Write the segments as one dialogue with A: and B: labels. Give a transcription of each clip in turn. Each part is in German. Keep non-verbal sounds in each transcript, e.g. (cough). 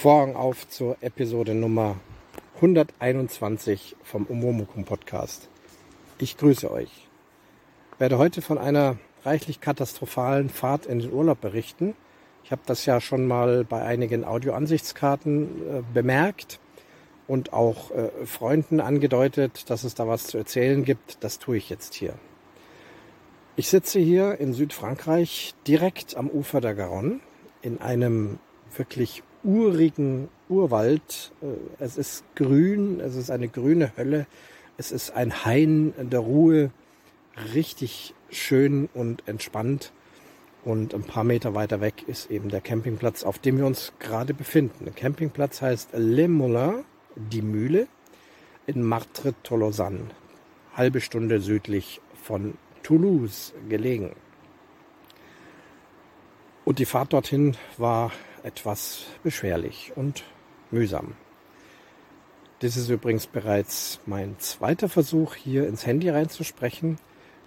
A: Vorhang auf zur Episode Nummer 121 vom Umwomukum Podcast. Ich grüße euch. Ich werde heute von einer reichlich katastrophalen Fahrt in den Urlaub berichten. Ich habe das ja schon mal bei einigen Audioansichtskarten äh, bemerkt und auch äh, Freunden angedeutet, dass es da was zu erzählen gibt. Das tue ich jetzt hier. Ich sitze hier in Südfrankreich direkt am Ufer der Garonne in einem wirklich urigen Urwald. Äh, es ist grün, es ist eine grüne Hölle, es ist ein Hain der Ruhe, richtig schön und entspannt. Und ein paar Meter weiter weg ist eben der Campingplatz, auf dem wir uns gerade befinden. Der Campingplatz heißt Le Moulin, die Mühle, in Martre-Tolosan, halbe Stunde südlich von Toulouse gelegen. Und die Fahrt dorthin war etwas beschwerlich und mühsam. Das ist übrigens bereits mein zweiter Versuch, hier ins Handy reinzusprechen,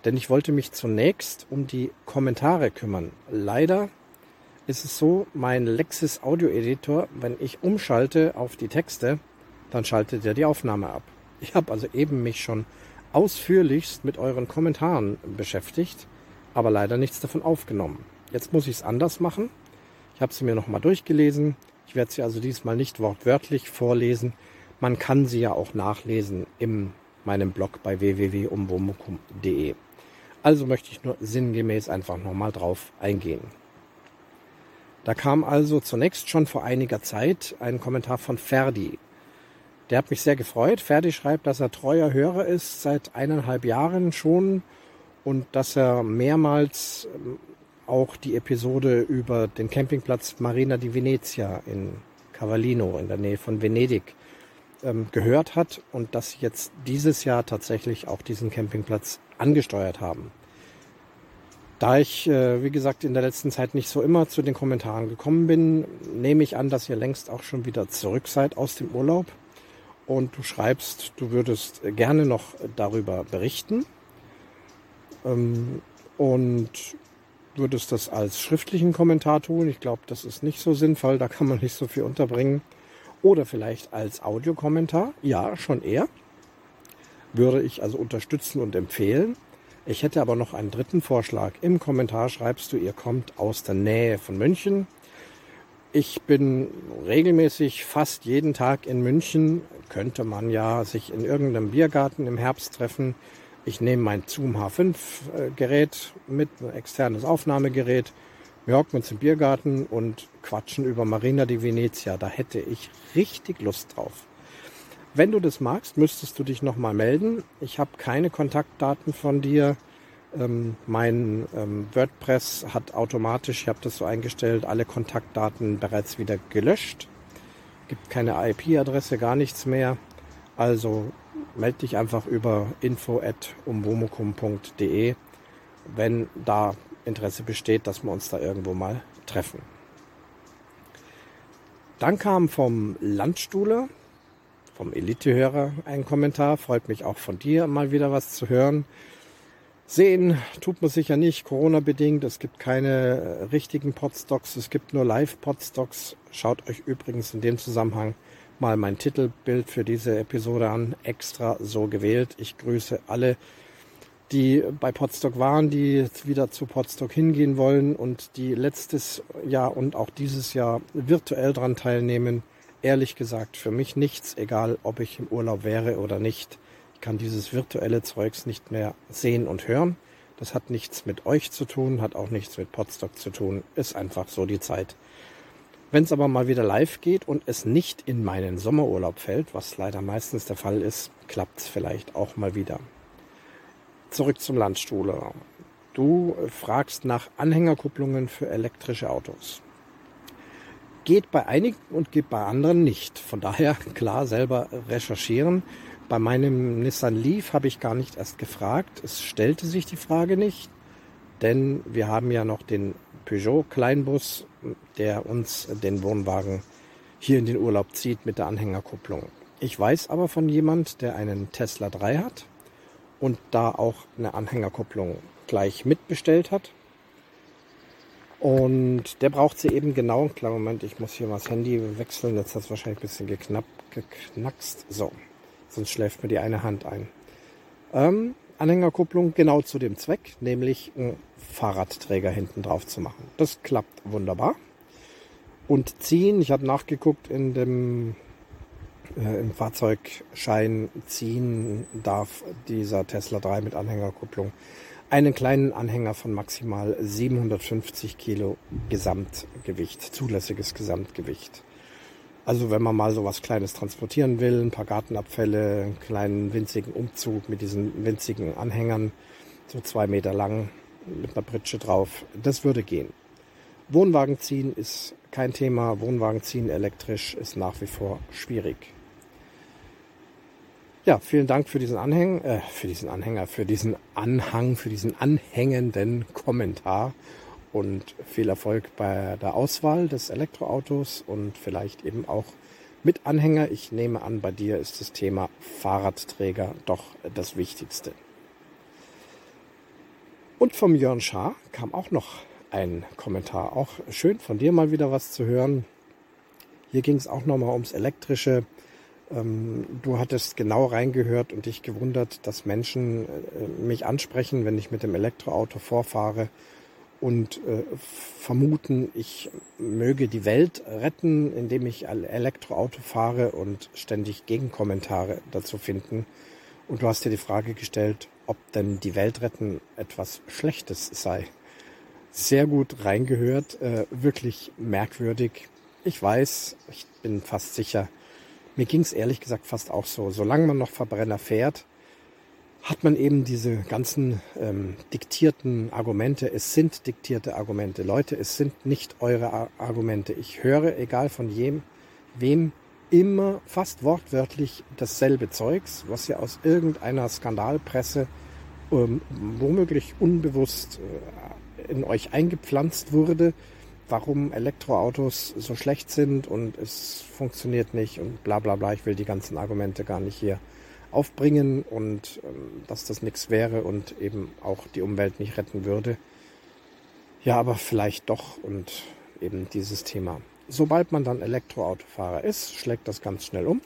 A: denn ich wollte mich zunächst um die Kommentare kümmern. Leider ist es so, mein Lexis Audio Editor, wenn ich umschalte auf die Texte, dann schaltet er die Aufnahme ab. Ich habe also eben mich schon ausführlichst mit euren Kommentaren beschäftigt, aber leider nichts davon aufgenommen. Jetzt muss ich es anders machen. Ich habe sie mir nochmal durchgelesen. Ich werde sie also diesmal nicht wortwörtlich vorlesen. Man kann sie ja auch nachlesen in meinem Blog bei www.umwomukum.de. Also möchte ich nur sinngemäß einfach nochmal drauf eingehen. Da kam also zunächst schon vor einiger Zeit ein Kommentar von Ferdi. Der hat mich sehr gefreut. Ferdi schreibt, dass er treuer Hörer ist seit eineinhalb Jahren schon und dass er mehrmals auch die Episode über den Campingplatz Marina di Venezia in Cavallino in der Nähe von Venedig ähm, gehört hat und dass sie jetzt dieses Jahr tatsächlich auch diesen Campingplatz angesteuert haben. Da ich, äh, wie gesagt, in der letzten Zeit nicht so immer zu den Kommentaren gekommen bin, nehme ich an, dass ihr längst auch schon wieder zurück seid aus dem Urlaub und du schreibst, du würdest gerne noch darüber berichten. Ähm, und würdest das als schriftlichen Kommentar tun. Ich glaube, das ist nicht so sinnvoll, da kann man nicht so viel unterbringen. Oder vielleicht als Audiokommentar. Ja, schon eher. Würde ich also unterstützen und empfehlen. Ich hätte aber noch einen dritten Vorschlag. Im Kommentar schreibst du, ihr kommt aus der Nähe von München. Ich bin regelmäßig fast jeden Tag in München. Könnte man ja sich in irgendeinem Biergarten im Herbst treffen ich nehme mein Zoom H5 äh, mit, ein externes Aufnahmegerät. Wir hocken uns im Biergarten und quatschen über Marina di Venezia. Da hätte ich richtig Lust drauf. Wenn du das magst, müsstest du dich nochmal melden. Ich habe keine Kontaktdaten von dir. Ähm, mein ähm, WordPress hat automatisch, ich habe das so eingestellt, alle Kontaktdaten bereits wieder gelöscht. Gibt keine IP-Adresse, gar nichts mehr. Also melde dich einfach über info.umwomukum.de, wenn da Interesse besteht, dass wir uns da irgendwo mal treffen. Dann kam vom Landstuhler, vom Elitehörer ein Kommentar. Freut mich auch von dir mal wieder was zu hören. Sehen tut man sicher nicht, Corona-bedingt. Es gibt keine richtigen Podstocks, es gibt nur Live-Podstocks. Schaut euch übrigens in dem Zusammenhang mal mein Titelbild für diese Episode an, extra so gewählt. Ich grüße alle, die bei Podstock waren, die jetzt wieder zu Podstock hingehen wollen und die letztes Jahr und auch dieses Jahr virtuell daran teilnehmen. Ehrlich gesagt, für mich nichts, egal ob ich im Urlaub wäre oder nicht. Ich kann dieses virtuelle Zeugs nicht mehr sehen und hören. Das hat nichts mit euch zu tun, hat auch nichts mit Podstock zu tun. Ist einfach so die Zeit. Wenn es aber mal wieder live geht und es nicht in meinen Sommerurlaub fällt, was leider meistens der Fall ist, klappt es vielleicht auch mal wieder. Zurück zum Landstuhler. Du fragst nach Anhängerkupplungen für elektrische Autos. Geht bei einigen und geht bei anderen nicht. Von daher (laughs) klar selber recherchieren. Bei meinem Nissan Leaf habe ich gar nicht erst gefragt. Es stellte sich die Frage nicht, denn wir haben ja noch den Peugeot Kleinbus, der uns den Wohnwagen hier in den Urlaub zieht mit der Anhängerkupplung. Ich weiß aber von jemand, der einen Tesla 3 hat und da auch eine Anhängerkupplung gleich mitbestellt hat. Und der braucht sie eben genau. Klar, Moment, ich muss hier mal das Handy wechseln. Jetzt hat es wahrscheinlich ein bisschen geknapp, geknackst. So, sonst schläft mir die eine Hand ein. Ähm, Anhängerkupplung genau zu dem Zweck, nämlich einen Fahrradträger hinten drauf zu machen. Das klappt wunderbar. Und ziehen, ich habe nachgeguckt in dem äh, im Fahrzeugschein ziehen darf dieser Tesla 3 mit Anhängerkupplung einen kleinen Anhänger von maximal 750 Kilo Gesamtgewicht, zulässiges Gesamtgewicht. Also wenn man mal so was Kleines transportieren will, ein paar Gartenabfälle, einen kleinen winzigen Umzug mit diesen winzigen Anhängern, so zwei Meter lang, mit einer Pritsche drauf, das würde gehen. Wohnwagen ziehen ist kein Thema. Wohnwagen ziehen elektrisch ist nach wie vor schwierig. Ja, vielen Dank für diesen Anhänger, äh, für diesen Anhänger, für diesen Anhang, für diesen anhängenden Kommentar und viel Erfolg bei der Auswahl des Elektroautos und vielleicht eben auch mit Anhänger. Ich nehme an, bei dir ist das Thema Fahrradträger doch das Wichtigste. Und vom Jörn Schaar kam auch noch ein Kommentar. Auch schön von dir mal wieder was zu hören. Hier ging es auch nochmal ums Elektrische. Ähm, du hattest genau reingehört und dich gewundert, dass Menschen äh, mich ansprechen, wenn ich mit dem Elektroauto vorfahre und äh, vermuten, ich möge die Welt retten, indem ich Elektroauto fahre und ständig Gegenkommentare dazu finden. Und du hast dir die Frage gestellt, ob denn die Welt retten etwas Schlechtes sei. Sehr gut reingehört, äh, wirklich merkwürdig. Ich weiß, ich bin fast sicher, mir ging es ehrlich gesagt fast auch so. Solange man noch Verbrenner fährt, hat man eben diese ganzen ähm, diktierten Argumente. Es sind diktierte Argumente. Leute, es sind nicht eure Argumente. Ich höre, egal von jem, wem, immer fast wortwörtlich dasselbe Zeugs, was ja aus irgendeiner Skandalpresse ähm, womöglich unbewusst äh, in euch eingepflanzt wurde warum Elektroautos so schlecht sind und es funktioniert nicht und bla bla bla. Ich will die ganzen Argumente gar nicht hier aufbringen und ähm, dass das nichts wäre und eben auch die Umwelt nicht retten würde. Ja, aber vielleicht doch und eben dieses Thema. Sobald man dann Elektroautofahrer ist, schlägt das ganz schnell um.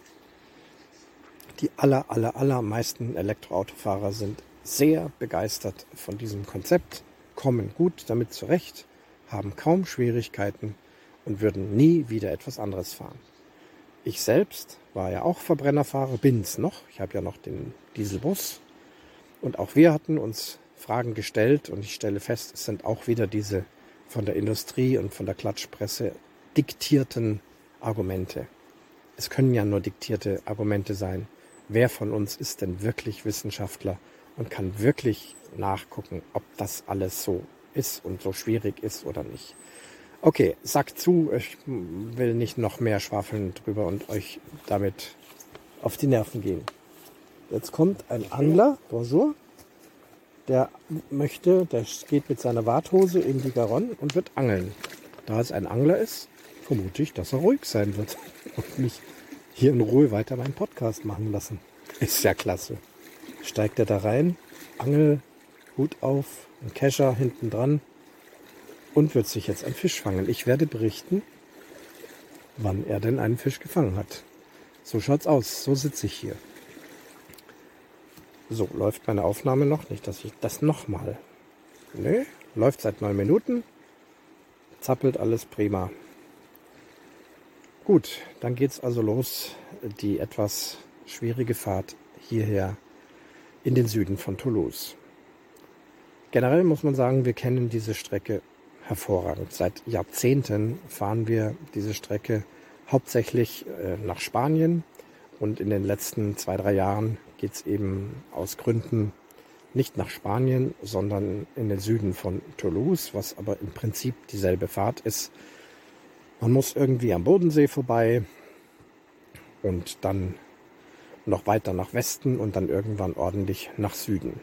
A: Die aller, aller, allermeisten Elektroautofahrer sind sehr begeistert von diesem Konzept, kommen gut damit zurecht haben kaum Schwierigkeiten und würden nie wieder etwas anderes fahren. Ich selbst war ja auch Verbrennerfahrer, bin es noch. Ich habe ja noch den Dieselbus. Und auch wir hatten uns Fragen gestellt und ich stelle fest, es sind auch wieder diese von der Industrie und von der Klatschpresse diktierten Argumente. Es können ja nur diktierte Argumente sein. Wer von uns ist denn wirklich Wissenschaftler und kann wirklich nachgucken, ob das alles so ist und so schwierig ist oder nicht. Okay, sagt zu, ich will nicht noch mehr schwafeln drüber und euch damit auf die Nerven gehen. Jetzt kommt ein Angler, bonjour, der möchte, der geht mit seiner Warthose in die Garonne und wird angeln. Da es ein Angler ist, vermute ich, dass er ruhig sein wird (laughs) und mich hier in Ruhe weiter meinen Podcast machen lassen. Ist ja klasse. Steigt er da rein, Angel, Hut auf, ein Kescher hinten dran und wird sich jetzt einen Fisch fangen. Ich werde berichten, wann er denn einen Fisch gefangen hat. So schaut's aus. So sitze ich hier. So läuft meine Aufnahme noch nicht, dass ich das nochmal. Nö, läuft seit neun Minuten. Zappelt alles prima. Gut, dann geht's also los. Die etwas schwierige Fahrt hierher in den Süden von Toulouse. Generell muss man sagen, wir kennen diese Strecke hervorragend. Seit Jahrzehnten fahren wir diese Strecke hauptsächlich äh, nach Spanien und in den letzten zwei, drei Jahren geht es eben aus Gründen nicht nach Spanien, sondern in den Süden von Toulouse, was aber im Prinzip dieselbe Fahrt ist. Man muss irgendwie am Bodensee vorbei und dann noch weiter nach Westen und dann irgendwann ordentlich nach Süden.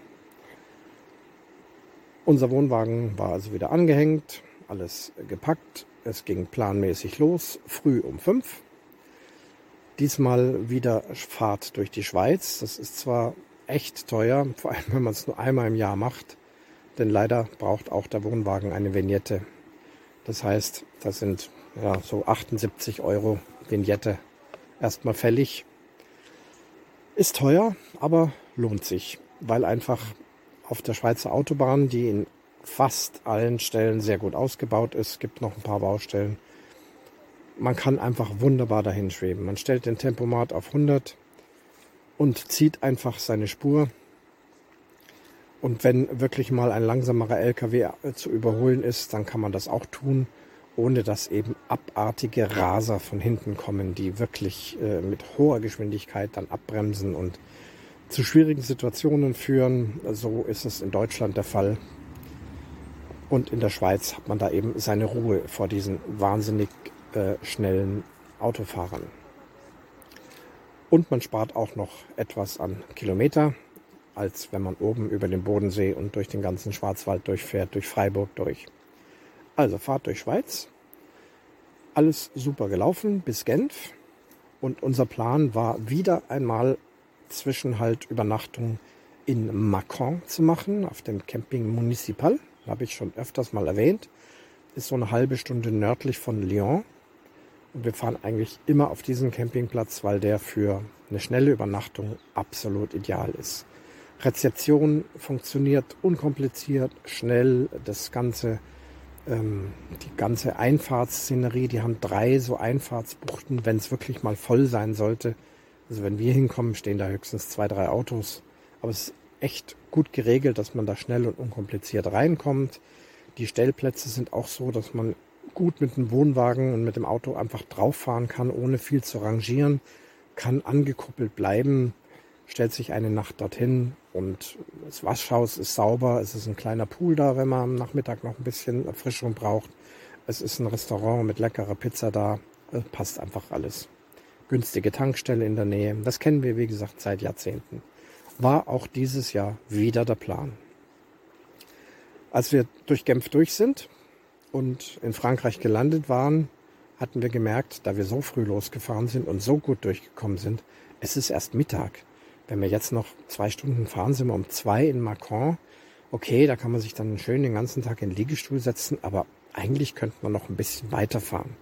A: Unser Wohnwagen war also wieder angehängt, alles gepackt. Es ging planmäßig los, früh um fünf. Diesmal wieder Fahrt durch die Schweiz. Das ist zwar echt teuer, vor allem wenn man es nur einmal im Jahr macht, denn leider braucht auch der Wohnwagen eine Vignette. Das heißt, das sind ja so 78 Euro Vignette erstmal fällig. Ist teuer, aber lohnt sich, weil einfach auf der Schweizer Autobahn, die in fast allen Stellen sehr gut ausgebaut ist, gibt noch ein paar Baustellen. Man kann einfach wunderbar dahin schweben. Man stellt den Tempomat auf 100 und zieht einfach seine Spur. Und wenn wirklich mal ein langsamerer LKW zu überholen ist, dann kann man das auch tun ohne dass eben abartige Raser von hinten kommen, die wirklich äh, mit hoher Geschwindigkeit dann abbremsen und zu schwierigen Situationen führen. So ist es in Deutschland der Fall. Und in der Schweiz hat man da eben seine Ruhe vor diesen wahnsinnig äh, schnellen Autofahrern. Und man spart auch noch etwas an Kilometer, als wenn man oben über den Bodensee und durch den ganzen Schwarzwald durchfährt, durch Freiburg durch. Also Fahrt durch Schweiz. Alles super gelaufen bis Genf. Und unser Plan war wieder einmal Zwischenhalt Übernachtung in Macon zu machen, auf dem Camping Municipal. Habe ich schon öfters mal erwähnt. Ist so eine halbe Stunde nördlich von Lyon. Und wir fahren eigentlich immer auf diesen Campingplatz, weil der für eine schnelle Übernachtung absolut ideal ist. Rezeption funktioniert unkompliziert, schnell. Das Ganze ähm, die ganze Einfahrtsszenerie, die haben drei so Einfahrtsbuchten, wenn es wirklich mal voll sein sollte. Also wenn wir hinkommen, stehen da höchstens zwei, drei Autos. Aber es ist echt gut geregelt, dass man da schnell und unkompliziert reinkommt. Die Stellplätze sind auch so, dass man gut mit dem Wohnwagen und mit dem Auto einfach drauf fahren kann, ohne viel zu rangieren, kann angekuppelt bleiben, stellt sich eine Nacht dorthin, und das Waschhaus ist sauber. Es ist ein kleiner Pool da, wenn man am Nachmittag noch ein bisschen Erfrischung braucht. Es ist ein Restaurant mit leckerer Pizza da. Es passt einfach alles. Günstige Tankstelle in der Nähe. Das kennen wir, wie gesagt, seit Jahrzehnten. War auch dieses Jahr wieder der Plan. Als wir durch Genf durch sind und in Frankreich gelandet waren, hatten wir gemerkt, da wir so früh losgefahren sind und so gut durchgekommen sind, es ist erst Mittag. Wenn wir jetzt noch zwei Stunden fahren, sind wir um zwei in Macron. Okay, da kann man sich dann schön den ganzen Tag in den Liegestuhl setzen, aber eigentlich könnte man noch ein bisschen weiterfahren.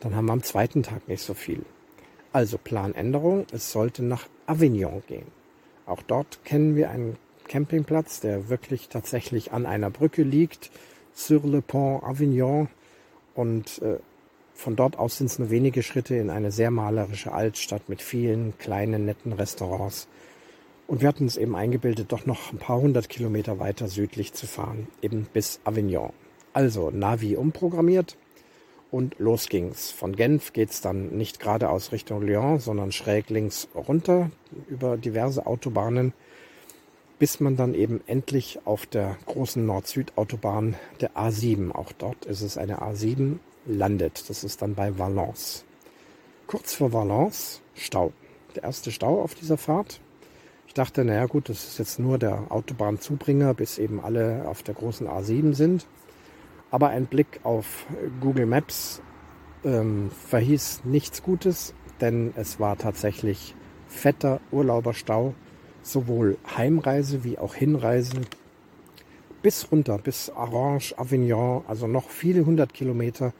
A: Dann haben wir am zweiten Tag nicht so viel. Also Planänderung, es sollte nach Avignon gehen. Auch dort kennen wir einen Campingplatz, der wirklich tatsächlich an einer Brücke liegt, sur le Pont Avignon. Und äh, von dort aus sind es nur wenige Schritte in eine sehr malerische Altstadt mit vielen kleinen, netten Restaurants. Und wir hatten uns eben eingebildet, doch noch ein paar hundert Kilometer weiter südlich zu fahren, eben bis Avignon. Also Navi umprogrammiert und los ging's. Von Genf geht's dann nicht geradeaus Richtung Lyon, sondern schräg links runter über diverse Autobahnen, bis man dann eben endlich auf der großen Nord-Süd-Autobahn der A7, auch dort ist es eine A7, landet. Das ist dann bei Valence. Kurz vor Valence Stau. Der erste Stau auf dieser Fahrt. Ich dachte, naja gut, das ist jetzt nur der Autobahnzubringer, bis eben alle auf der großen A7 sind. Aber ein Blick auf Google Maps ähm, verhieß nichts Gutes, denn es war tatsächlich fetter Urlauberstau, sowohl Heimreise wie auch Hinreise bis runter, bis Orange, Avignon, also noch viele hundert Kilometer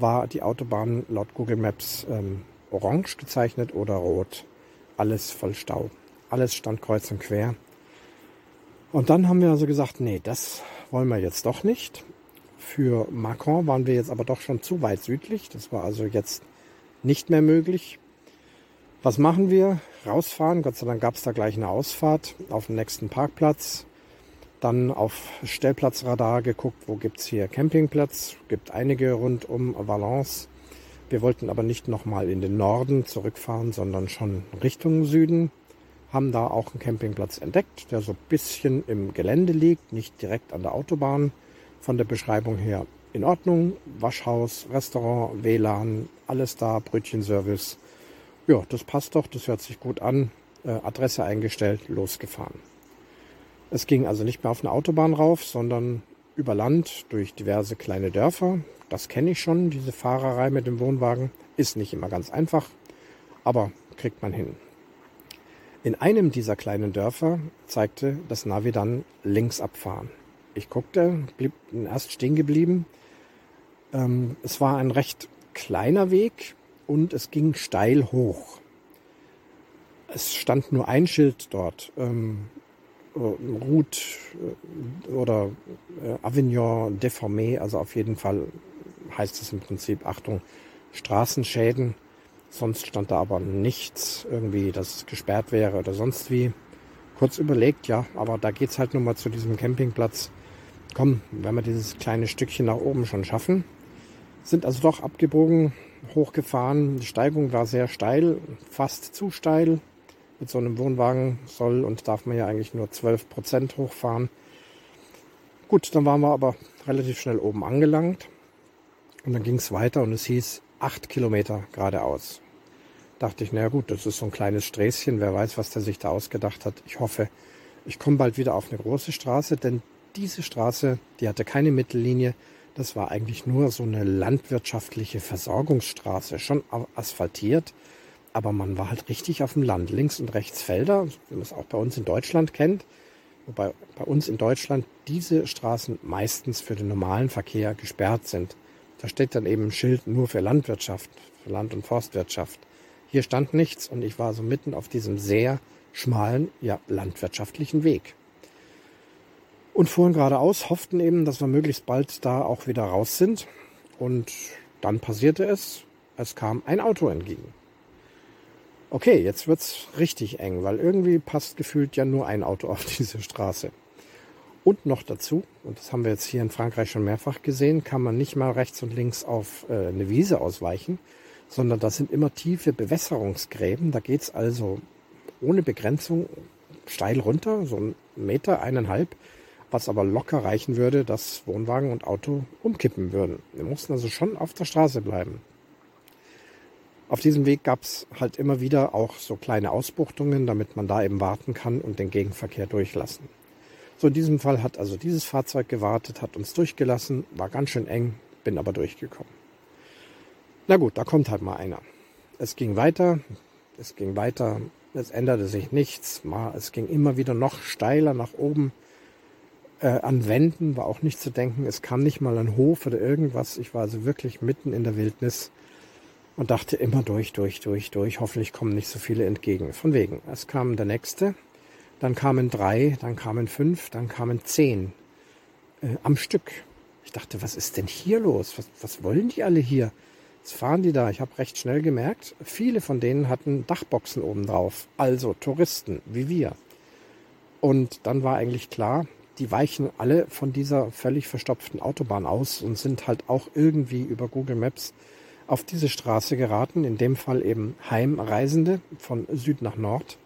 A: war die Autobahn laut Google Maps ähm, orange gezeichnet oder rot. Alles voll Stau. Alles stand kreuz und quer. Und dann haben wir also gesagt, nee, das wollen wir jetzt doch nicht. Für Macron waren wir jetzt aber doch schon zu weit südlich. Das war also jetzt nicht mehr möglich. Was machen wir? Rausfahren. Gott sei Dank gab es da gleich eine Ausfahrt auf dem nächsten Parkplatz. Dann auf Stellplatzradar geguckt, wo gibt's hier Campingplatz. Gibt einige rund um Valence. Wir wollten aber nicht nochmal in den Norden zurückfahren, sondern schon Richtung Süden. Haben da auch einen Campingplatz entdeckt, der so ein bisschen im Gelände liegt, nicht direkt an der Autobahn. Von der Beschreibung her in Ordnung. Waschhaus, Restaurant, WLAN, alles da, Brötchenservice. Ja, das passt doch, das hört sich gut an. Äh, Adresse eingestellt, losgefahren. Es ging also nicht mehr auf eine Autobahn rauf, sondern über Land durch diverse kleine Dörfer. Das kenne ich schon, diese Fahrerei mit dem Wohnwagen. Ist nicht immer ganz einfach, aber kriegt man hin. In einem dieser kleinen Dörfer zeigte das Navi dann links abfahren. Ich guckte, blieb erst stehen geblieben, Ähm, es war ein recht kleiner Weg und es ging steil hoch. Es stand nur ein Schild dort. Ähm, Route äh, oder äh, Avignon déformé, also auf jeden Fall heißt es im Prinzip, Achtung, Straßenschäden. Sonst stand da aber nichts irgendwie, dass es gesperrt wäre oder sonst wie. Kurz überlegt, ja, aber da geht's halt nur mal zu diesem Campingplatz. Komm, wenn wir dieses kleine Stückchen nach oben schon schaffen. Sind also doch abgebogen, hochgefahren. Die Steigung war sehr steil, fast zu steil. Mit so einem Wohnwagen soll und darf man ja eigentlich nur 12 Prozent hochfahren. Gut, dann waren wir aber relativ schnell oben angelangt. Und dann ging es weiter und es hieß acht Kilometer geradeaus. Dachte ich, naja gut, das ist so ein kleines Sträßchen, wer weiß, was der sich da ausgedacht hat. Ich hoffe, ich komme bald wieder auf eine große Straße, denn diese Straße, die hatte keine Mittellinie, das war eigentlich nur so eine landwirtschaftliche Versorgungsstraße, schon asphaltiert, aber man war halt richtig auf dem Land. Links und rechts Felder, wie man es auch bei uns in Deutschland kennt. Wobei bei uns in Deutschland diese Straßen meistens für den normalen Verkehr gesperrt sind. Da steht dann eben ein Schild nur für Landwirtschaft, für Land- und Forstwirtschaft. Hier stand nichts und ich war so mitten auf diesem sehr schmalen, ja, landwirtschaftlichen Weg. Und fuhren geradeaus, hofften eben, dass wir möglichst bald da auch wieder raus sind. Und dann passierte es, es kam ein Auto entgegen. Okay, jetzt wird's richtig eng, weil irgendwie passt gefühlt ja nur ein Auto (laughs) auf diese Straße. Und noch dazu, und das haben wir jetzt hier in Frankreich schon mehrfach gesehen, kann man nicht mal rechts und links auf äh, eine Wiese ausweichen, sondern das sind immer tiefe Bewässerungsgräben. Da geht's also ohne Begrenzung steil runter, so ein Meter, eineinhalb, was aber locker reichen würde, dass Wohnwagen und Auto umkippen würden. Wir mussten also schon auf der Straße bleiben. Auf diesem Weg gab es halt immer wieder auch so kleine Ausbuchtungen, damit man da eben warten kann und den Gegenverkehr durchlassen. So in diesem Fall hat also dieses Fahrzeug gewartet, hat uns durchgelassen, war ganz schön eng, bin aber durchgekommen. Na gut, da kommt halt mal einer. Es ging weiter, es ging weiter, es änderte sich nichts, es ging immer wieder noch steiler nach oben. Äh, an Wänden war auch nicht zu denken, es kam nicht mal ein Hof oder irgendwas. Ich war also wirklich mitten in der Wildnis und dachte immer durch, durch, durch, durch. Hoffentlich kommen nicht so viele entgegen. Von wegen. Es kam der nächste, dann kamen drei, dann kamen fünf, dann kamen zehn äh, am Stück. Ich dachte, was ist denn hier los? Was, was wollen die alle hier? Was fahren die da? Ich habe recht schnell gemerkt, viele von denen hatten Dachboxen oben drauf. Also Touristen, wie wir. Und dann war eigentlich klar, die weichen alle von dieser völlig verstopften Autobahn aus und sind halt auch irgendwie über Google Maps auf diese Straße geraten, in dem Fall eben Heimreisende von Süd nach Nord,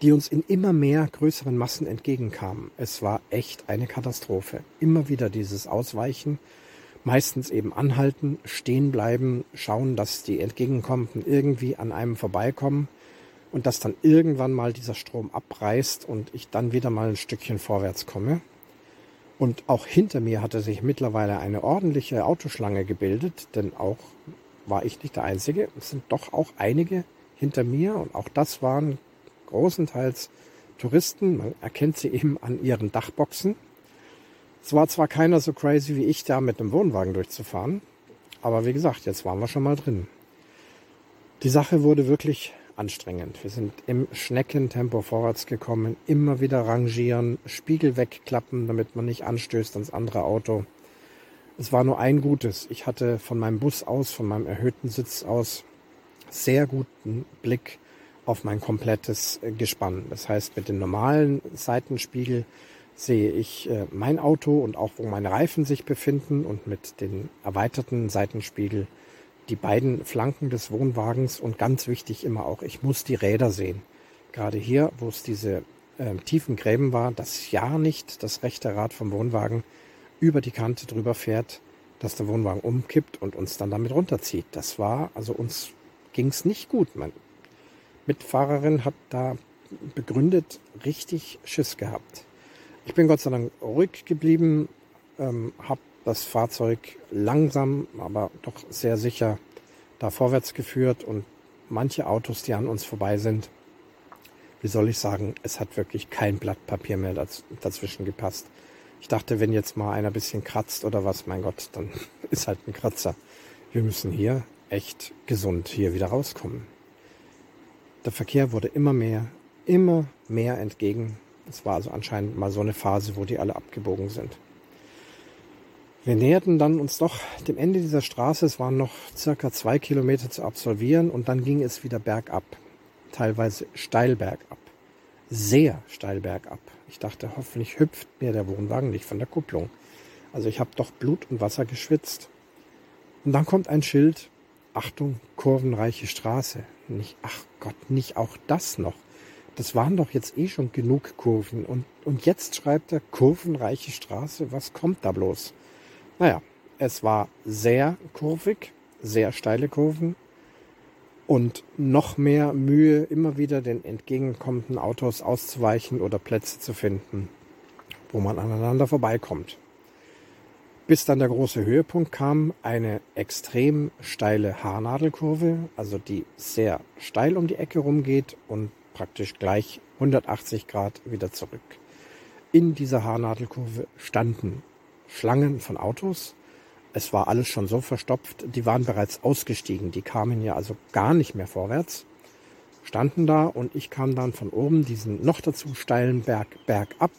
A: die uns in immer mehr größeren Massen entgegenkamen. Es war echt eine Katastrophe. Immer wieder dieses Ausweichen, meistens eben anhalten, stehen bleiben, schauen, dass die Entgegenkommenden irgendwie an einem vorbeikommen und dass dann irgendwann mal dieser Strom abreißt und ich dann wieder mal ein Stückchen vorwärts komme. Und auch hinter mir hatte sich mittlerweile eine ordentliche Autoschlange gebildet, denn auch war ich nicht der Einzige. Es sind doch auch einige hinter mir und auch das waren großenteils Touristen. Man erkennt sie eben an ihren Dachboxen. Es war zwar keiner so crazy wie ich, da mit einem Wohnwagen durchzufahren, aber wie gesagt, jetzt waren wir schon mal drin. Die Sache wurde wirklich anstrengend. Wir sind im Schneckentempo vorwärts gekommen, immer wieder rangieren, Spiegel wegklappen, damit man nicht anstößt ans andere Auto. Es war nur ein Gutes. Ich hatte von meinem Bus aus, von meinem erhöhten Sitz aus, sehr guten Blick auf mein komplettes äh, Gespann. Das heißt, mit den normalen Seitenspiegel sehe ich äh, mein Auto und auch wo meine Reifen sich befinden und mit den erweiterten Seitenspiegel die beiden Flanken des Wohnwagens und ganz wichtig immer auch, ich muss die Räder sehen. Gerade hier, wo es diese äh, tiefen Gräben war, dass ja nicht das rechte Rad vom Wohnwagen über die Kante drüber fährt, dass der Wohnwagen umkippt und uns dann damit runterzieht. Das war, also uns ging es nicht gut. Meine Mitfahrerin hat da begründet richtig Schiss gehabt. Ich bin Gott sei Dank ruhig geblieben, ähm, habe das Fahrzeug langsam, aber doch sehr sicher da vorwärts geführt und manche Autos, die an uns vorbei sind, wie soll ich sagen, es hat wirklich kein Blatt Papier mehr dazwischen gepasst. Ich dachte, wenn jetzt mal einer ein bisschen kratzt oder was, mein Gott, dann (laughs) ist halt ein Kratzer. Wir müssen hier echt gesund hier wieder rauskommen. Der Verkehr wurde immer mehr, immer mehr entgegen. Es war also anscheinend mal so eine Phase, wo die alle abgebogen sind. Wir näherten dann uns doch dem Ende dieser Straße. Es waren noch circa zwei Kilometer zu absolvieren und dann ging es wieder bergab. Teilweise steil bergab. Sehr steil bergab. Ich dachte, hoffentlich hüpft mir der Wohnwagen nicht von der Kupplung. Also ich habe doch Blut und Wasser geschwitzt. Und dann kommt ein Schild. Achtung, kurvenreiche Straße. Nicht, ach Gott, nicht auch das noch. Das waren doch jetzt eh schon genug Kurven. Und, und jetzt schreibt er kurvenreiche Straße. Was kommt da bloß? Naja, es war sehr kurvig, sehr steile Kurven und noch mehr Mühe, immer wieder den entgegenkommenden Autos auszuweichen oder Plätze zu finden, wo man aneinander vorbeikommt. Bis dann der große Höhepunkt kam, eine extrem steile Haarnadelkurve, also die sehr steil um die Ecke rumgeht und praktisch gleich 180 Grad wieder zurück. In dieser Haarnadelkurve standen Schlangen von Autos. Es war alles schon so verstopft, die waren bereits ausgestiegen, die kamen ja also gar nicht mehr vorwärts, standen da und ich kam dann von oben diesen noch dazu steilen Berg bergab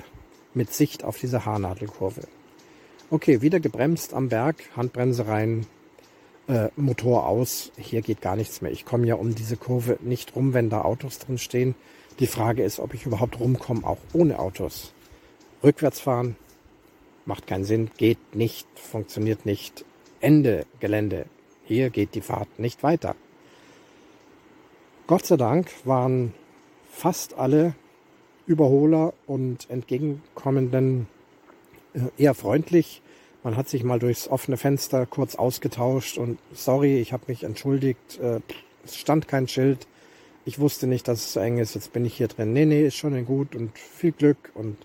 A: mit Sicht auf diese Haarnadelkurve. Okay, wieder gebremst am Berg, Handbremse rein, äh, Motor aus, hier geht gar nichts mehr. Ich komme ja um diese Kurve nicht rum, wenn da Autos drin stehen. Die Frage ist, ob ich überhaupt rumkomme, auch ohne Autos. Rückwärts fahren, macht keinen Sinn, geht nicht, funktioniert nicht. Ende Gelände. Hier geht die Fahrt nicht weiter. Gott sei Dank waren fast alle Überholer und Entgegenkommenden äh, eher freundlich. Man hat sich mal durchs offene Fenster kurz ausgetauscht und sorry, ich habe mich entschuldigt. Äh, es stand kein Schild. Ich wusste nicht, dass es so eng ist. Jetzt bin ich hier drin. Nee, nee, ist schon gut und viel Glück. Und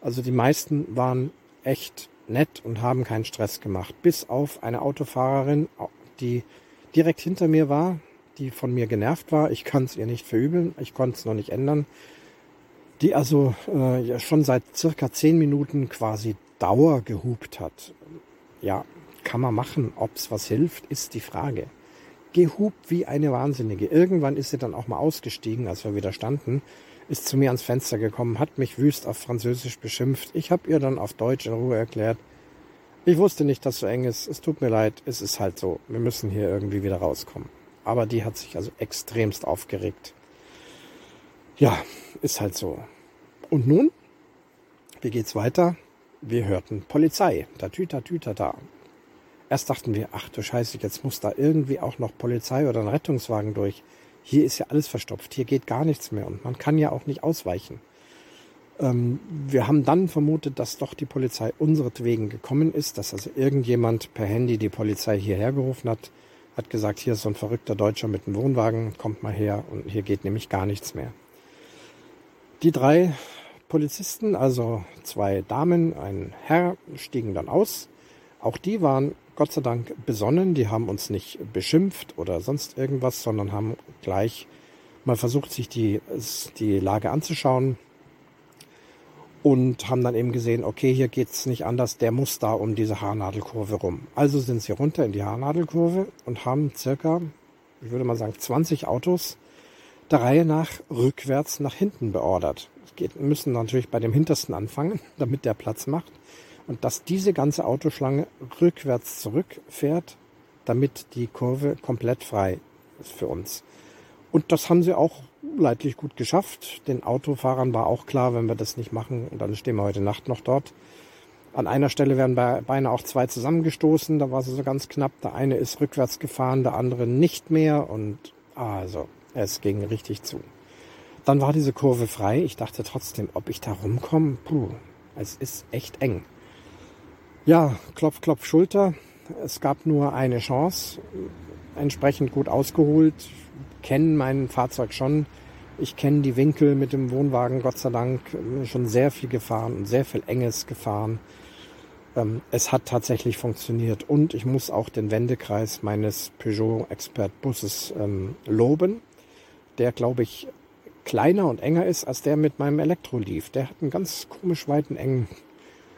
A: also die meisten waren echt nett und haben keinen Stress gemacht. Bis auf eine Autofahrerin, die direkt hinter mir war, die von mir genervt war. Ich kann es ihr nicht verübeln, ich konnte es noch nicht ändern. Die also äh, schon seit circa zehn Minuten quasi Dauer gehupt hat. Ja, kann man machen. Ob es was hilft, ist die Frage. Gehupt wie eine Wahnsinnige. Irgendwann ist sie dann auch mal ausgestiegen, als wir wieder standen ist zu mir ans Fenster gekommen, hat mich wüst auf Französisch beschimpft. Ich habe ihr dann auf Deutsch in Ruhe erklärt, ich wusste nicht, dass so eng ist. Es tut mir leid, es ist halt so. Wir müssen hier irgendwie wieder rauskommen. Aber die hat sich also extremst aufgeregt. Ja, ist halt so. Und nun? Wie geht's weiter? Wir hörten Polizei. Tatüta, tüta, da. Erst dachten wir, ach du Scheiße, jetzt muss da irgendwie auch noch Polizei oder ein Rettungswagen durch. Hier ist ja alles verstopft, hier geht gar nichts mehr und man kann ja auch nicht ausweichen. Ähm, wir haben dann vermutet, dass doch die Polizei unseretwegen gekommen ist, dass also irgendjemand per Handy die Polizei hierher gerufen hat, hat gesagt, hier ist so ein verrückter Deutscher mit einem Wohnwagen, kommt mal her und hier geht nämlich gar nichts mehr. Die drei Polizisten, also zwei Damen, ein Herr, stiegen dann aus. Auch die waren Gott sei Dank besonnen. Die haben uns nicht beschimpft oder sonst irgendwas, sondern haben gleich mal versucht, sich die, die Lage anzuschauen und haben dann eben gesehen, okay, hier geht's nicht anders, der muss da um diese Haarnadelkurve rum. Also sind sie runter in die Haarnadelkurve und haben circa, ich würde mal sagen, 20 Autos der Reihe nach rückwärts nach hinten beordert. Wir müssen natürlich bei dem hintersten anfangen, (laughs) damit der Platz macht und dass diese ganze Autoschlange rückwärts zurückfährt, damit die Kurve komplett frei ist für uns. Und das haben sie auch leidlich gut geschafft. Den Autofahrern war auch klar, wenn wir das nicht machen, dann stehen wir heute Nacht noch dort. An einer Stelle werden beinahe auch zwei zusammengestoßen, da war es so ganz knapp. Der eine ist rückwärts gefahren, der andere nicht mehr und also, es ging richtig zu. Dann war diese Kurve frei. Ich dachte trotzdem, ob ich da rumkomme, puh, es ist echt eng. Ja, Klopf, Klopf, Schulter. Es gab nur eine Chance, entsprechend gut ausgeholt. Kennen mein Fahrzeug schon. Ich kenne die Winkel mit dem Wohnwagen, Gott sei Dank, schon sehr viel gefahren und sehr viel Enges gefahren. Ähm, es hat tatsächlich funktioniert und ich muss auch den Wendekreis meines Peugeot Expert Busses ähm, loben, der, glaube ich, kleiner und enger ist als der mit meinem Elektro Leaf. Der hat einen ganz komisch weiten, engen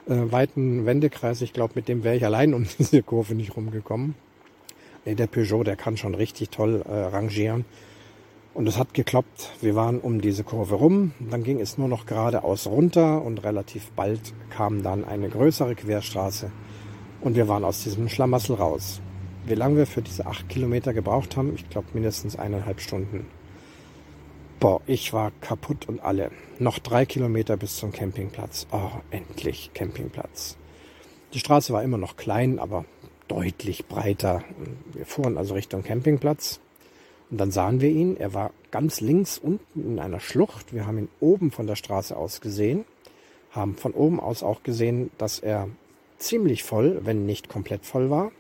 A: äh, weiten Wendekreis. Ich glaube, mit dem wäre ich allein um (laughs) diese Kurve nicht rumgekommen. Nee, der Peugeot, der kann schon richtig toll äh, rangieren. Und es hat geklappt. Wir waren um diese Kurve rum. Dann ging es nur noch geradeaus runter und relativ bald kam dann eine größere Querstraße. Und wir waren aus diesem Schlamassel raus. Wie lange wir für diese acht Kilometer gebraucht haben, ich glaube mindestens eineinhalb Stunden. Boah, ich war kaputt und alle. Noch drei Kilometer bis zum Campingplatz. Oh, endlich Campingplatz. Die Straße war immer noch klein, aber deutlich breiter. Wir fuhren also Richtung Campingplatz. Und dann sahen wir ihn. Er war ganz links unten in einer Schlucht. Wir haben ihn oben von der Straße aus gesehen. Haben von oben aus auch gesehen, dass er ziemlich voll, wenn nicht komplett voll war.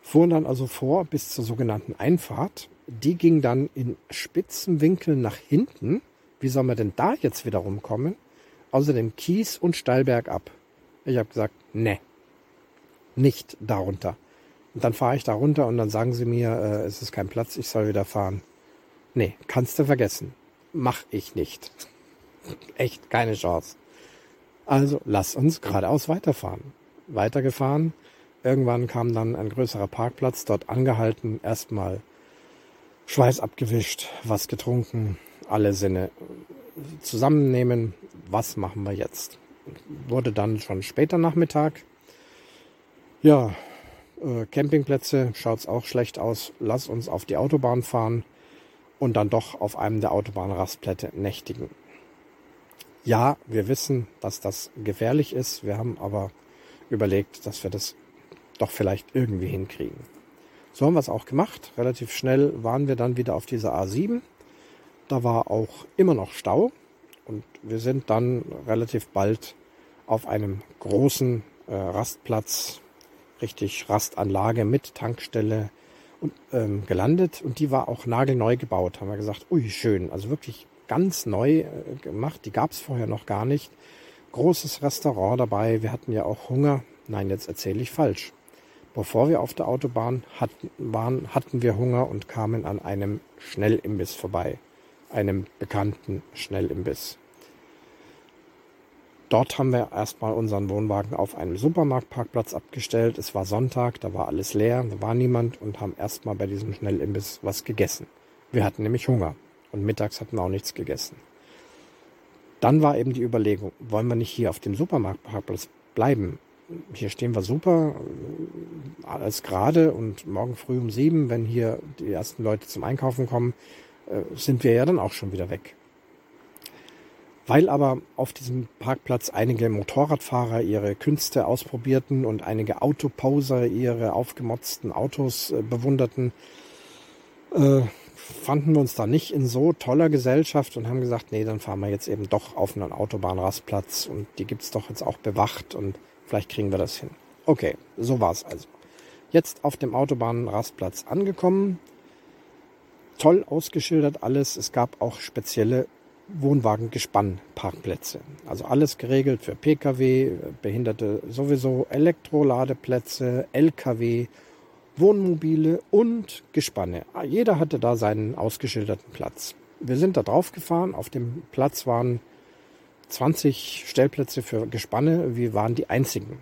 A: Fuhren dann also vor bis zur sogenannten Einfahrt die ging dann in spitzen Winkeln nach hinten. Wie soll man denn da jetzt wieder rumkommen? Außerdem Kies und Steilberg ab. Ich habe gesagt, ne, nicht darunter. Und dann fahre ich da runter und dann sagen sie mir, äh, es ist kein Platz, ich soll wieder fahren. Nee, kannst du vergessen. Mach ich nicht. (laughs) Echt keine Chance. Also lass uns geradeaus weiterfahren. Weitergefahren. Irgendwann kam dann ein größerer Parkplatz, dort angehalten, erstmal Schweiß abgewischt, was getrunken, alle Sinne zusammennehmen. Was machen wir jetzt? Wurde dann schon später Nachmittag. Ja, äh, Campingplätze schaut's auch schlecht aus. Lass uns auf die Autobahn fahren und dann doch auf einem der Autobahnrastplätze nächtigen. Ja, wir wissen, dass das gefährlich ist. Wir haben aber überlegt, dass wir das doch vielleicht irgendwie hinkriegen. So haben wir es auch gemacht. Relativ schnell waren wir dann wieder auf dieser A7. Da war auch immer noch Stau und wir sind dann relativ bald auf einem großen äh, Rastplatz, richtig Rastanlage mit Tankstelle und, ähm, gelandet und die war auch nagelneu gebaut. Haben wir gesagt, ui schön, also wirklich ganz neu äh, gemacht. Die gab es vorher noch gar nicht. Großes Restaurant dabei. Wir hatten ja auch Hunger. Nein, jetzt erzähle ich falsch. Bevor wir auf der Autobahn hatten, waren, hatten wir Hunger und kamen an einem Schnellimbiss vorbei. Einem bekannten Schnellimbiss. Dort haben wir erstmal unseren Wohnwagen auf einem Supermarktparkplatz abgestellt. Es war Sonntag, da war alles leer, da war niemand und haben erstmal bei diesem Schnellimbiss was gegessen. Wir hatten nämlich Hunger und mittags hatten wir auch nichts gegessen. Dann war eben die Überlegung, wollen wir nicht hier auf dem Supermarktparkplatz bleiben hier stehen wir super, alles gerade und morgen früh um sieben, wenn hier die ersten Leute zum Einkaufen kommen, äh, sind wir ja dann auch schon wieder weg. Weil aber auf diesem Parkplatz einige Motorradfahrer ihre Künste ausprobierten und einige Autoposer ihre aufgemotzten Autos äh, bewunderten, äh, fanden wir uns da nicht in so toller Gesellschaft und haben gesagt, nee, dann fahren wir jetzt eben doch auf einen Autobahnrastplatz und die gibt's doch jetzt auch bewacht und Vielleicht kriegen wir das hin. Okay, so war es also. Jetzt auf dem Autobahnrastplatz angekommen. Toll ausgeschildert alles. Es gab auch spezielle Wohnwagen-Gespannparkplätze. Also alles geregelt für Pkw, Behinderte sowieso, Elektroladeplätze, Lkw, Wohnmobile und Gespanne. Jeder hatte da seinen ausgeschilderten Platz. Wir sind da drauf gefahren. Auf dem Platz waren 20 Stellplätze für Gespanne. Wir waren die einzigen.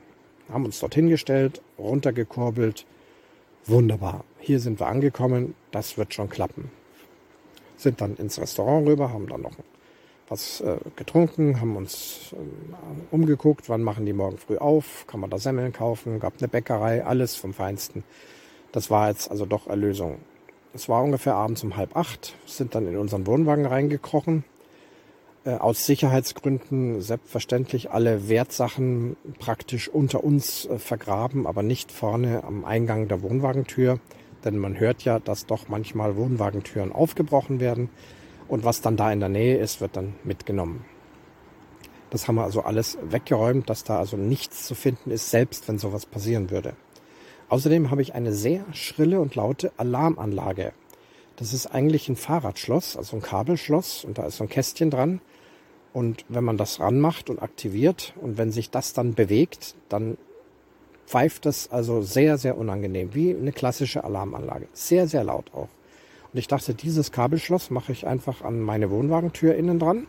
A: Haben uns dorthin gestellt, runtergekurbelt. Wunderbar. Hier sind wir angekommen. Das wird schon klappen. Sind dann ins Restaurant rüber, haben dann noch was äh, getrunken, haben uns äh, umgeguckt, wann machen die morgen früh auf, kann man da Semmeln kaufen, gab eine Bäckerei, alles vom Feinsten. Das war jetzt also doch Erlösung. Es war ungefähr abends um halb acht, sind dann in unseren Wohnwagen reingekrochen, aus Sicherheitsgründen selbstverständlich alle Wertsachen praktisch unter uns äh, vergraben, aber nicht vorne am Eingang der Wohnwagentür. Denn man hört ja, dass doch manchmal Wohnwagentüren aufgebrochen werden. Und was dann da in der Nähe ist, wird dann mitgenommen. Das haben wir also alles weggeräumt, dass da also nichts zu finden ist, selbst wenn sowas passieren würde. Außerdem habe ich eine sehr schrille und laute Alarmanlage. Das ist eigentlich ein Fahrradschloss, also ein Kabelschloss und da ist so ein Kästchen dran. Und wenn man das ranmacht und aktiviert und wenn sich das dann bewegt, dann pfeift das also sehr, sehr unangenehm, wie eine klassische Alarmanlage. Sehr, sehr laut auch. Und ich dachte, dieses Kabelschloss mache ich einfach an meine Wohnwagentür innen dran.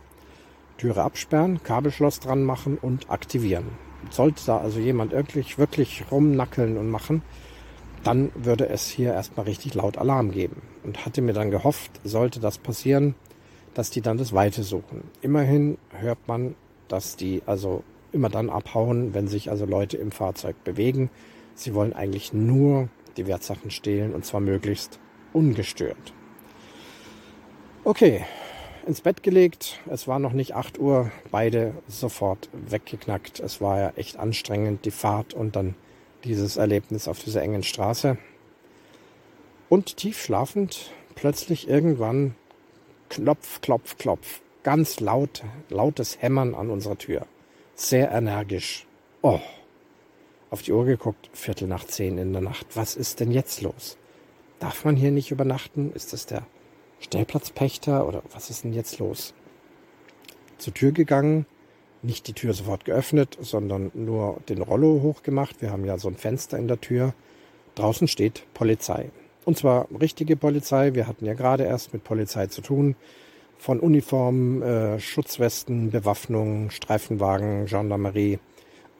A: Türe absperren, Kabelschloss dran machen und aktivieren. sollte da also jemand wirklich, wirklich rumnackeln und machen, dann würde es hier erstmal richtig laut Alarm geben. Und hatte mir dann gehofft, sollte das passieren, dass die dann das Weite suchen. Immerhin hört man, dass die also immer dann abhauen, wenn sich also Leute im Fahrzeug bewegen. Sie wollen eigentlich nur die Wertsachen stehlen und zwar möglichst ungestört. Okay, ins Bett gelegt. Es war noch nicht 8 Uhr. Beide sofort weggeknackt. Es war ja echt anstrengend, die Fahrt und dann dieses Erlebnis auf dieser engen Straße. Und tief schlafend plötzlich irgendwann Klopf, Klopf, Klopf. Ganz laut, lautes Hämmern an unserer Tür. Sehr energisch. Oh. Auf die Uhr geguckt, Viertel nach zehn in der Nacht. Was ist denn jetzt los? Darf man hier nicht übernachten? Ist das der Stellplatzpächter oder was ist denn jetzt los? Zur Tür gegangen, nicht die Tür sofort geöffnet, sondern nur den Rollo hochgemacht. Wir haben ja so ein Fenster in der Tür. Draußen steht Polizei. Und zwar richtige Polizei. Wir hatten ja gerade erst mit Polizei zu tun. Von Uniformen, äh, Schutzwesten, Bewaffnung, Streifenwagen, Gendarmerie,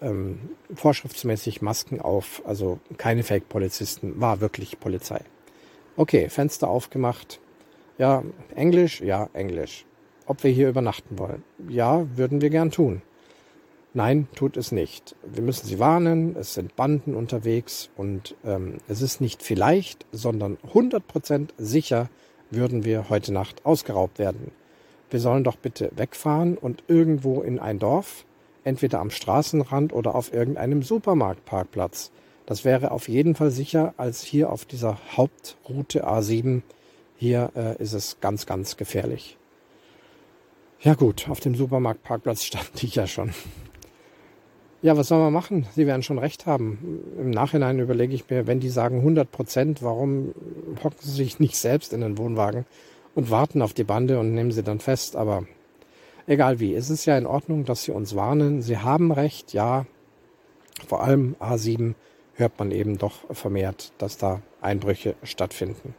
A: ähm, vorschriftsmäßig Masken auf. Also keine Fake-Polizisten, war wirklich Polizei. Okay, Fenster aufgemacht. Ja, Englisch? Ja, Englisch ob wir hier übernachten wollen. Ja, würden wir gern tun. Nein, tut es nicht. Wir müssen sie warnen, es sind Banden unterwegs und ähm, es ist nicht vielleicht, sondern 100% sicher würden wir heute Nacht ausgeraubt werden. Wir sollen doch bitte wegfahren und irgendwo in ein Dorf, entweder am Straßenrand oder auf irgendeinem Supermarktparkplatz. Das wäre auf jeden Fall sicher als hier auf dieser Hauptroute A7. Hier äh, ist es ganz, ganz gefährlich. Ja gut, auf dem Supermarktparkplatz (laughs) stand ich ja schon. Ja, was soll man machen? Sie werden schon recht haben. Im Nachhinein überlege ich mir, wenn die sagen 100 Prozent, warum hocken sie sich nicht selbst in den Wohnwagen und warten auf die Bande und nehmen sie dann fest? Aber egal wie, es ist ja in Ordnung, dass sie uns warnen. Sie haben recht, ja. Vor allem A7 hört man eben doch vermehrt, dass da Einbrüche stattfinden.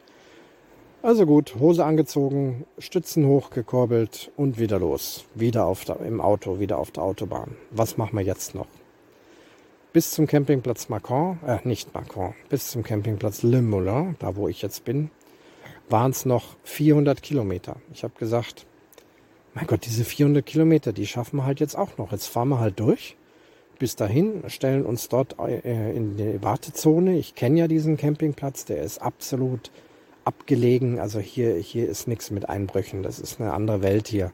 A: Also gut, Hose angezogen, Stützen hochgekurbelt und wieder los. Wieder auf der, im Auto, wieder auf der Autobahn. Was machen wir jetzt noch? Bis zum Campingplatz Macron, äh, nicht Macron, bis zum Campingplatz Le Moulin, da wo ich jetzt bin, waren es noch 400 Kilometer. Ich habe gesagt, mein Gott, diese 400 Kilometer, die schaffen wir halt jetzt auch noch. Jetzt fahren wir halt durch. Bis dahin, stellen uns dort äh, in die Wartezone. Ich kenne ja diesen Campingplatz, der ist absolut abgelegen. Also hier, hier ist nichts mit Einbrüchen. Das ist eine andere Welt hier.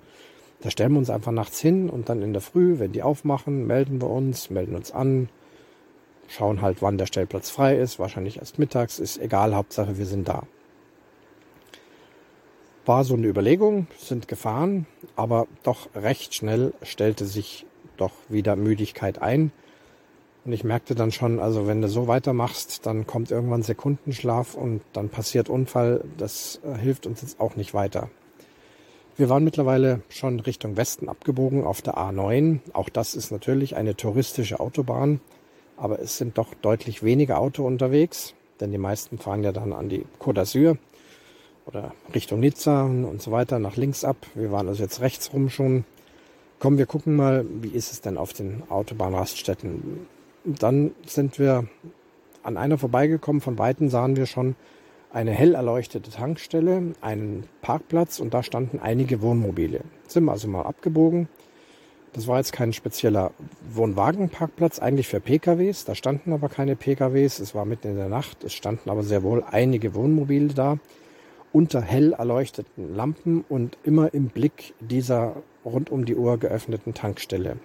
A: Da stellen wir uns einfach nachts hin und dann in der Früh, wenn die aufmachen, melden wir uns, melden uns an, schauen halt, wann der Stellplatz frei ist. Wahrscheinlich erst mittags, ist egal, Hauptsache wir sind da. War so eine Überlegung, sind gefahren, aber doch recht schnell stellte sich doch wieder Müdigkeit ein. Und ich merkte dann schon, also wenn du so weitermachst, dann kommt irgendwann Sekundenschlaf und dann passiert Unfall. Das äh, hilft uns jetzt auch nicht weiter. Wir waren mittlerweile schon Richtung Westen abgebogen auf der A9. Auch das ist natürlich eine touristische Autobahn, aber es sind doch deutlich weniger Auto unterwegs, denn die meisten fahren ja dann an die Côte d'Azur oder Richtung Nizza und so weiter nach links ab. Wir waren also jetzt rechts rum schon. Komm, wir gucken mal, wie ist es denn auf den Autobahnraststätten? Dann sind wir an einer vorbeigekommen. Von Weitem sahen wir schon eine hell erleuchtete Tankstelle, einen Parkplatz und da standen einige Wohnmobile. Sind wir also mal abgebogen. Das war jetzt kein spezieller Wohnwagenparkplatz, eigentlich für PKWs. Da standen aber keine PKWs. Es war mitten in der Nacht. Es standen aber sehr wohl einige Wohnmobile da unter hell erleuchteten Lampen und immer im Blick dieser rund um die Uhr geöffneten Tankstelle.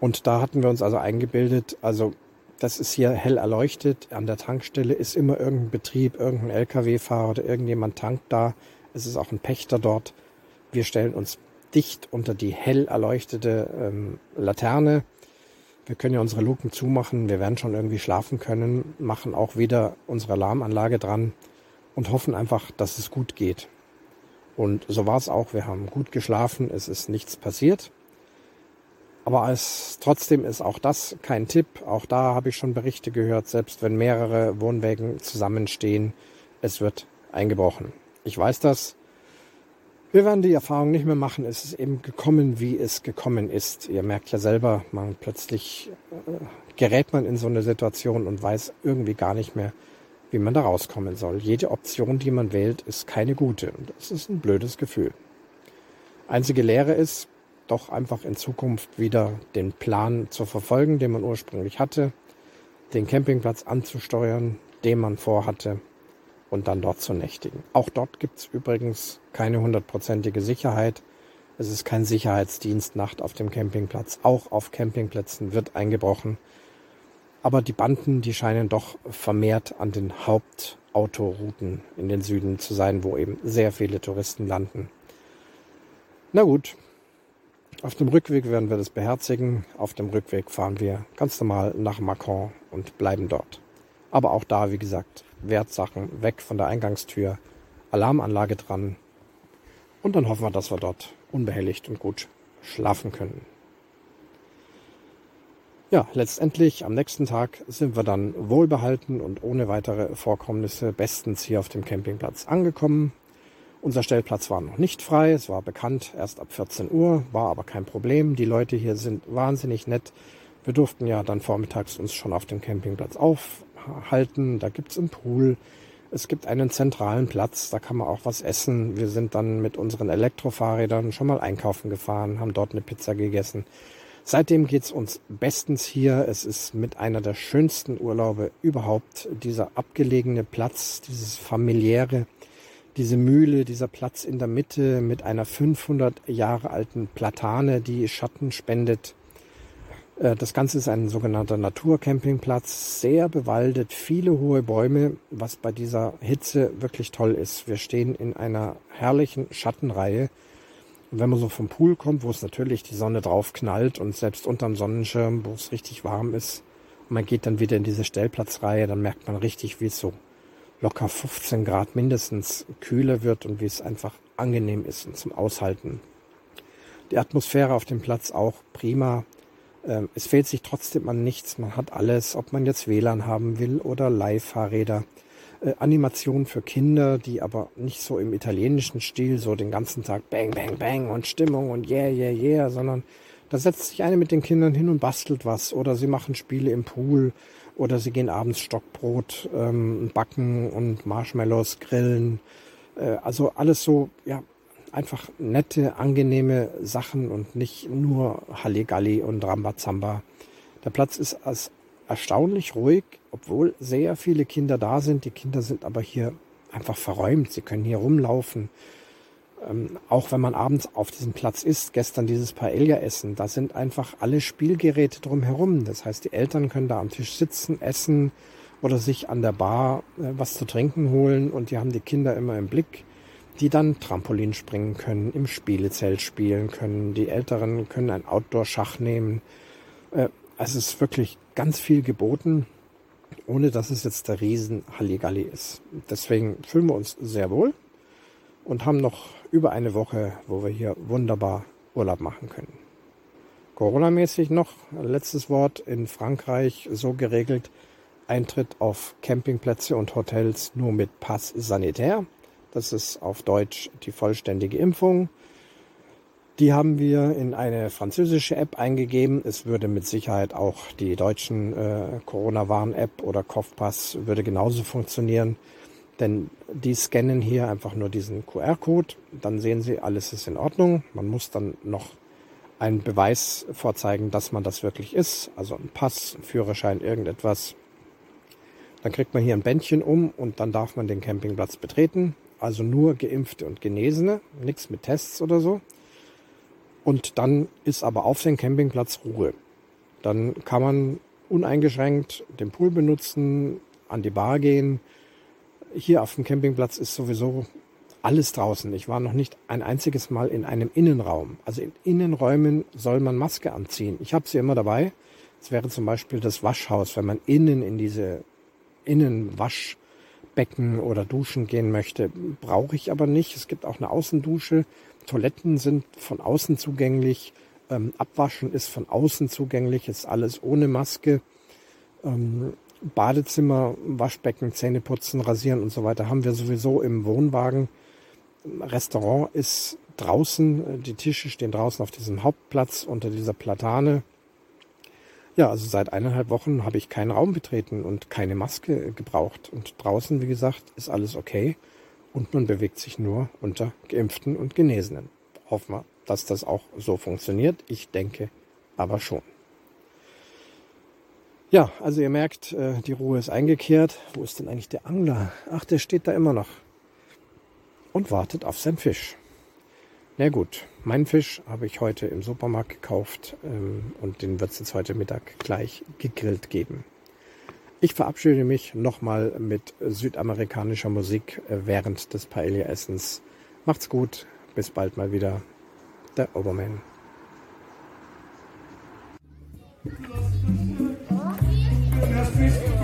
A: Und da hatten wir uns also eingebildet, also das ist hier hell erleuchtet. An der Tankstelle ist immer irgendein Betrieb, irgendein Lkw-Fahrer oder irgendjemand tankt da. Es ist auch ein Pächter dort. Wir stellen uns dicht unter die hell erleuchtete ähm, Laterne. Wir können ja unsere Luken zumachen. Wir werden schon irgendwie schlafen können. Machen auch wieder unsere Alarmanlage dran und hoffen einfach, dass es gut geht. Und so war es auch. Wir haben gut geschlafen. Es ist nichts passiert. Aber als, trotzdem ist auch das kein Tipp. Auch da habe ich schon Berichte gehört, selbst wenn mehrere Wohnwägen zusammenstehen, es wird eingebrochen. Ich weiß das. Wir werden die Erfahrung nicht mehr machen. Es ist eben gekommen, wie es gekommen ist. Ihr merkt ja selber, man plötzlich äh, gerät man in so eine Situation und weiß irgendwie gar nicht mehr, wie man da rauskommen soll. Jede Option, die man wählt, ist keine gute. Das ist ein blödes Gefühl. Einzige Lehre ist, doch einfach in Zukunft wieder den Plan zu verfolgen, den man ursprünglich hatte, den Campingplatz anzusteuern, den man vorhatte und dann dort zu nächtigen. Auch dort gibt es übrigens keine hundertprozentige Sicherheit. Es ist kein Sicherheitsdienst Nacht auf dem Campingplatz. Auch auf Campingplätzen wird eingebrochen. Aber die Banden, die scheinen doch vermehrt an den Hauptautorouten in den Süden zu sein, wo eben sehr viele Touristen landen. Na gut, auf dem Rückweg werden wir das beherzigen. Auf dem Rückweg fahren wir ganz normal nach Macron und bleiben dort. Aber auch da, wie gesagt, Wertsachen weg von der Eingangstür, Alarmanlage dran. Und dann hoffen wir, dass wir dort unbehelligt und gut schlafen können. Ja, letztendlich am nächsten Tag sind wir dann wohlbehalten und ohne weitere Vorkommnisse bestens hier auf dem Campingplatz angekommen. Unser Stellplatz war noch nicht frei, es war bekannt erst ab 14 Uhr, war aber kein Problem. Die Leute hier sind wahnsinnig nett. Wir durften ja dann vormittags uns schon auf dem Campingplatz aufhalten. Da gibt's einen Pool, es gibt einen zentralen Platz, da kann man auch was essen. Wir sind dann mit unseren Elektrofahrrädern schon mal einkaufen gefahren, haben dort eine Pizza gegessen. Seitdem geht's uns bestens hier. Es ist mit einer der schönsten Urlaube überhaupt. Dieser abgelegene Platz, dieses familiäre, diese Mühle, dieser Platz in der Mitte mit einer 500 Jahre alten Platane, die Schatten spendet. Äh, das Ganze ist ein sogenannter Naturcampingplatz, sehr bewaldet, viele hohe Bäume, was bei dieser Hitze wirklich toll ist. Wir stehen in einer herrlichen Schattenreihe und wenn man so vom Pool kommt, wo es natürlich die Sonne drauf knallt und selbst unterm Sonnenschirm, wo es richtig warm ist, und man geht dann wieder in diese Stellplatzreihe, dann merkt man richtig, wie es so locker 15 Grad mindestens kühler wird und wie es einfach angenehm ist und zum Aushalten. Die Atmosphäre auf dem Platz auch prima. Ähm, es fehlt sich trotzdem an nichts. Man hat alles, ob man jetzt WLAN haben will oder Leihfahrräder. Äh, Animationen für Kinder, die aber nicht so im italienischen Stil so den ganzen Tag Bang, Bang, Bang und Stimmung und Yeah, Yeah, Yeah, sondern da setzt sich eine mit den Kindern hin und bastelt was oder sie machen Spiele im Pool oder sie gehen abends Stockbrot ähm, backen und Marshmallows grillen. Äh, also alles so, ja, einfach nette, angenehme Sachen und nicht nur Halligalli und Rambazamba. Der Platz ist als erstaunlich ruhig, obwohl sehr viele Kinder da sind. Die Kinder sind aber hier einfach verräumt. Sie können hier rumlaufen. Ähm, auch wenn man abends auf diesem Platz ist, gestern dieses Paella-Essen, da sind einfach alle Spielgeräte drumherum. Das heißt, die Eltern können da am Tisch sitzen, essen oder sich an der Bar äh, was zu trinken holen und die haben die Kinder immer im Blick, die dann Trampolin springen können, im Spielezelt spielen können. Die Älteren können ein Outdoor-Schach nehmen. Äh, es ist wirklich ganz viel geboten, ohne dass es jetzt der Riesen Halligalli ist. Deswegen fühlen wir uns sehr wohl und haben noch über eine Woche, wo wir hier wunderbar Urlaub machen können. Corona-mäßig noch letztes Wort in Frankreich so geregelt. Eintritt auf Campingplätze und Hotels nur mit Pass sanitär. Das ist auf Deutsch die vollständige Impfung. Die haben wir in eine französische App eingegeben. Es würde mit Sicherheit auch die deutschen äh, Corona-Warn-App oder Kopfpass würde genauso funktionieren. Denn die scannen hier einfach nur diesen QR-Code. Dann sehen sie, alles ist in Ordnung. Man muss dann noch einen Beweis vorzeigen, dass man das wirklich ist. Also ein Pass, Führerschein, irgendetwas. Dann kriegt man hier ein Bändchen um und dann darf man den Campingplatz betreten. Also nur Geimpfte und Genesene, nichts mit Tests oder so. Und dann ist aber auf dem Campingplatz Ruhe. Dann kann man uneingeschränkt den Pool benutzen, an die Bar gehen. Hier auf dem Campingplatz ist sowieso alles draußen. Ich war noch nicht ein einziges Mal in einem Innenraum. Also in Innenräumen soll man Maske anziehen. Ich habe sie immer dabei. Es wäre zum Beispiel das Waschhaus, wenn man innen in diese Innenwaschbecken oder Duschen gehen möchte. Brauche ich aber nicht. Es gibt auch eine Außendusche. Toiletten sind von außen zugänglich, ähm, Abwaschen ist von außen zugänglich, ist alles ohne Maske. Ähm, Badezimmer, Waschbecken, Zähneputzen, Rasieren und so weiter haben wir sowieso im Wohnwagen. Restaurant ist draußen, die Tische stehen draußen auf diesem Hauptplatz unter dieser Platane. Ja, also seit eineinhalb Wochen habe ich keinen Raum betreten und keine Maske gebraucht. Und draußen, wie gesagt, ist alles okay. Und man bewegt sich nur unter Geimpften und Genesenen. Hoffen wir, dass das auch so funktioniert. Ich denke aber schon. Ja, also ihr merkt, äh, die Ruhe ist eingekehrt. Wo ist denn eigentlich der Angler? Ach, der steht da immer noch und wartet auf seinen Fisch. Na gut, meinen Fisch habe ich heute im Supermarkt gekauft ähm, und den wird es jetzt heute Mittag gleich gegrillt geben. Ich verabschiede mich nochmal mit südamerikanischer Musik äh, während des Paella-Essens. Macht's gut, bis bald mal wieder. Der Oberman.
B: Christmas.